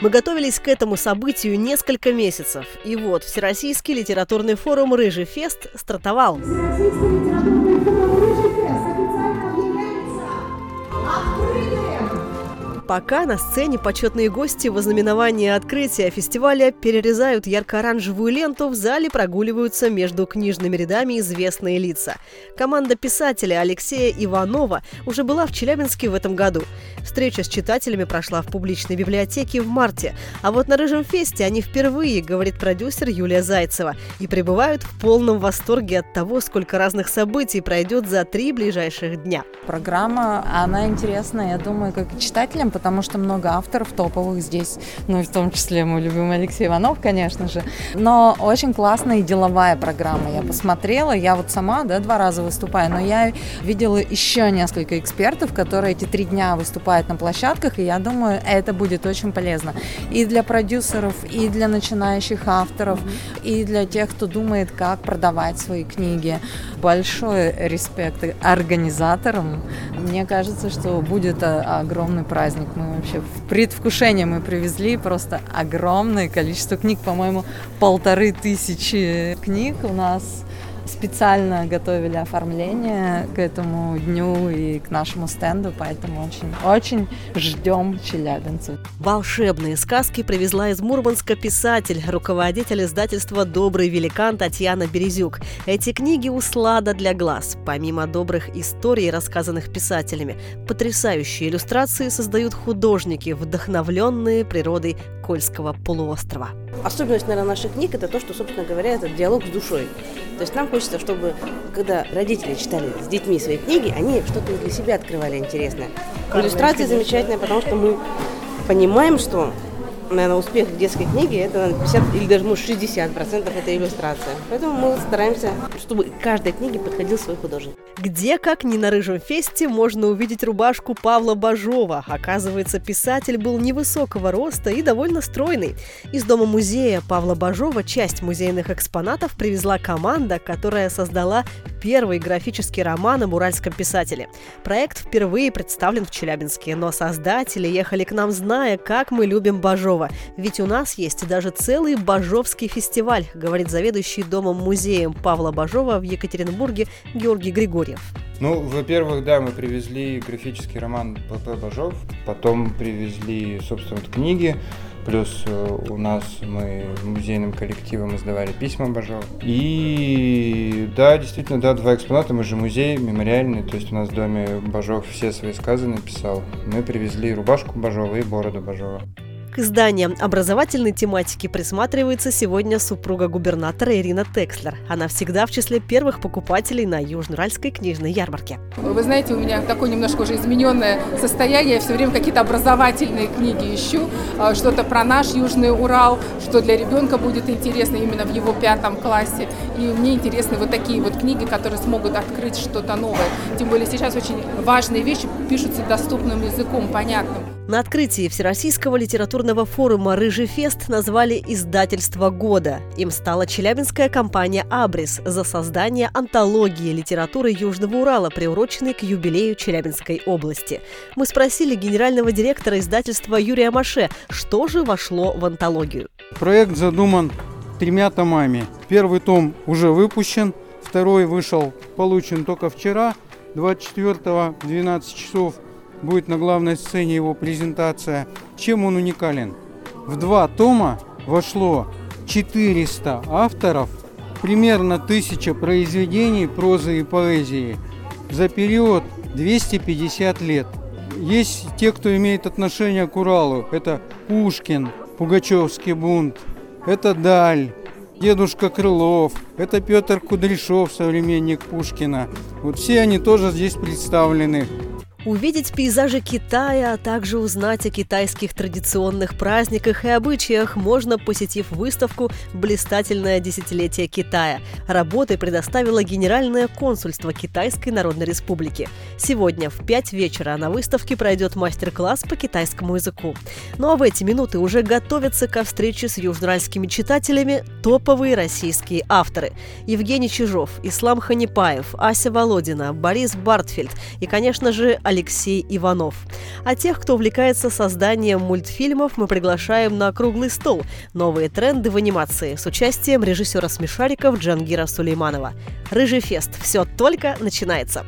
Мы готовились к этому событию несколько месяцев. И вот Всероссийский литературный форум «Рыжий фест» стартовал. Всероссийский литературный Пока на сцене почетные гости в ознаменование открытия фестиваля перерезают ярко-оранжевую ленту, в зале прогуливаются между книжными рядами известные лица. Команда писателя Алексея Иванова уже была в Челябинске в этом году. Встреча с читателями прошла в публичной библиотеке в марте. А вот на «Рыжем фесте» они впервые, говорит продюсер Юлия Зайцева, и пребывают в полном восторге от того, сколько разных событий пройдет за три ближайших дня. Программа, она интересная, я думаю, как читателям, потому что много авторов топовых здесь, ну и в том числе мой любимый Алексей Иванов, конечно же. Но очень классная и деловая программа. Я посмотрела, я вот сама, да, два раза выступаю, но я видела еще несколько экспертов, которые эти три дня выступают на площадках, и я думаю, это будет очень полезно и для продюсеров, и для начинающих авторов, и для тех, кто думает, как продавать свои книги. Большой респект организаторам. Мне кажется, что будет а, огромный праздник праздник. Мы вообще в предвкушении мы привезли просто огромное количество книг, по-моему, полторы тысячи книг у нас специально готовили оформление к этому дню и к нашему стенду, поэтому очень, очень ждем челябинцев. Волшебные сказки привезла из Мурманска писатель, руководитель издательства «Добрый великан» Татьяна Березюк. Эти книги услада для глаз. Помимо добрых историй, рассказанных писателями, потрясающие иллюстрации создают художники, вдохновленные природой Кольского полуострова. Особенность, наверное, наших книг – это то, что, собственно говоря, это диалог с душой. То есть нам хочется, чтобы, когда родители читали с детьми свои книги, они что-то для себя открывали интересное. Иллюстрация замечательная, потому что мы понимаем, что наверное, успех детской книги это 50 или даже может 60 процентов это иллюстрация. Поэтому мы стараемся, чтобы каждой книге подходил свой художник. Где, как ни на Рыжем фесте, можно увидеть рубашку Павла Бажова. Оказывается, писатель был невысокого роста и довольно стройный. Из дома-музея Павла Бажова часть музейных экспонатов привезла команда, которая создала первый графический роман о уральском писателе. Проект впервые представлен в Челябинске, но создатели ехали к нам, зная, как мы любим Бажова. Ведь у нас есть даже целый Бажовский фестиваль, говорит заведующий домом-музеем Павла Бажова в Екатеринбурге Георгий Григорьев. Ну, во-первых, да, мы привезли графический роман П.П. Бажов, потом привезли, собственно, книги, Плюс э, у нас мы музейным коллективом издавали письма Бажова. И да, действительно, да, два экспоната. Мы же музей мемориальный, то есть у нас в доме Бажов все свои сказы написал. Мы привезли рубашку Бажова и бороду Бажова. К изданиям образовательной тематики присматривается сегодня супруга губернатора Ирина Текслер. Она всегда в числе первых покупателей на Южноуральской книжной ярмарке. Вы знаете, у меня такое немножко уже измененное состояние. Я все время какие-то образовательные книги ищу. А, что-то про наш Южный Урал, что для ребенка будет интересно именно в его пятом классе. И мне интересны вот такие вот книги, которые смогут открыть что-то новое. Тем более сейчас очень важные вещи пишутся доступным языком, понятным. На открытии Всероссийского литературного форума «Рыжий фест» назвали издательство года. Им стала челябинская компания «Абрис» за создание антологии литературы Южного Урала, приуроченной к юбилею Челябинской области. Мы спросили генерального директора издательства Юрия Маше, что же вошло в антологию. Проект задуман тремя томами. Первый том уже выпущен, второй вышел, получен только вчера, 24 в 12 часов – будет на главной сцене его презентация. Чем он уникален? В два тома вошло 400 авторов, примерно 1000 произведений прозы и поэзии за период 250 лет. Есть те, кто имеет отношение к Уралу. Это Пушкин, Пугачевский бунт, это Даль, Дедушка Крылов, это Петр Кудряшов, современник Пушкина. Вот все они тоже здесь представлены увидеть пейзажи Китая, а также узнать о китайских традиционных праздниках и обычаях можно, посетив выставку «Блистательное десятилетие Китая». Работы предоставило Генеральное консульство Китайской Народной Республики. Сегодня в 5 вечера на выставке пройдет мастер-класс по китайскому языку. Ну а в эти минуты уже готовятся ко встрече с южноуральскими читателями топовые российские авторы. Евгений Чижов, Ислам Ханипаев, Ася Володина, Борис Бартфельд и, конечно же, Алексей Алексей Иванов. А тех, кто увлекается созданием мультфильмов, мы приглашаем на круглый стол «Новые тренды в анимации» с участием режиссера смешариков Джангира Сулейманова. «Рыжий фест» – все только начинается.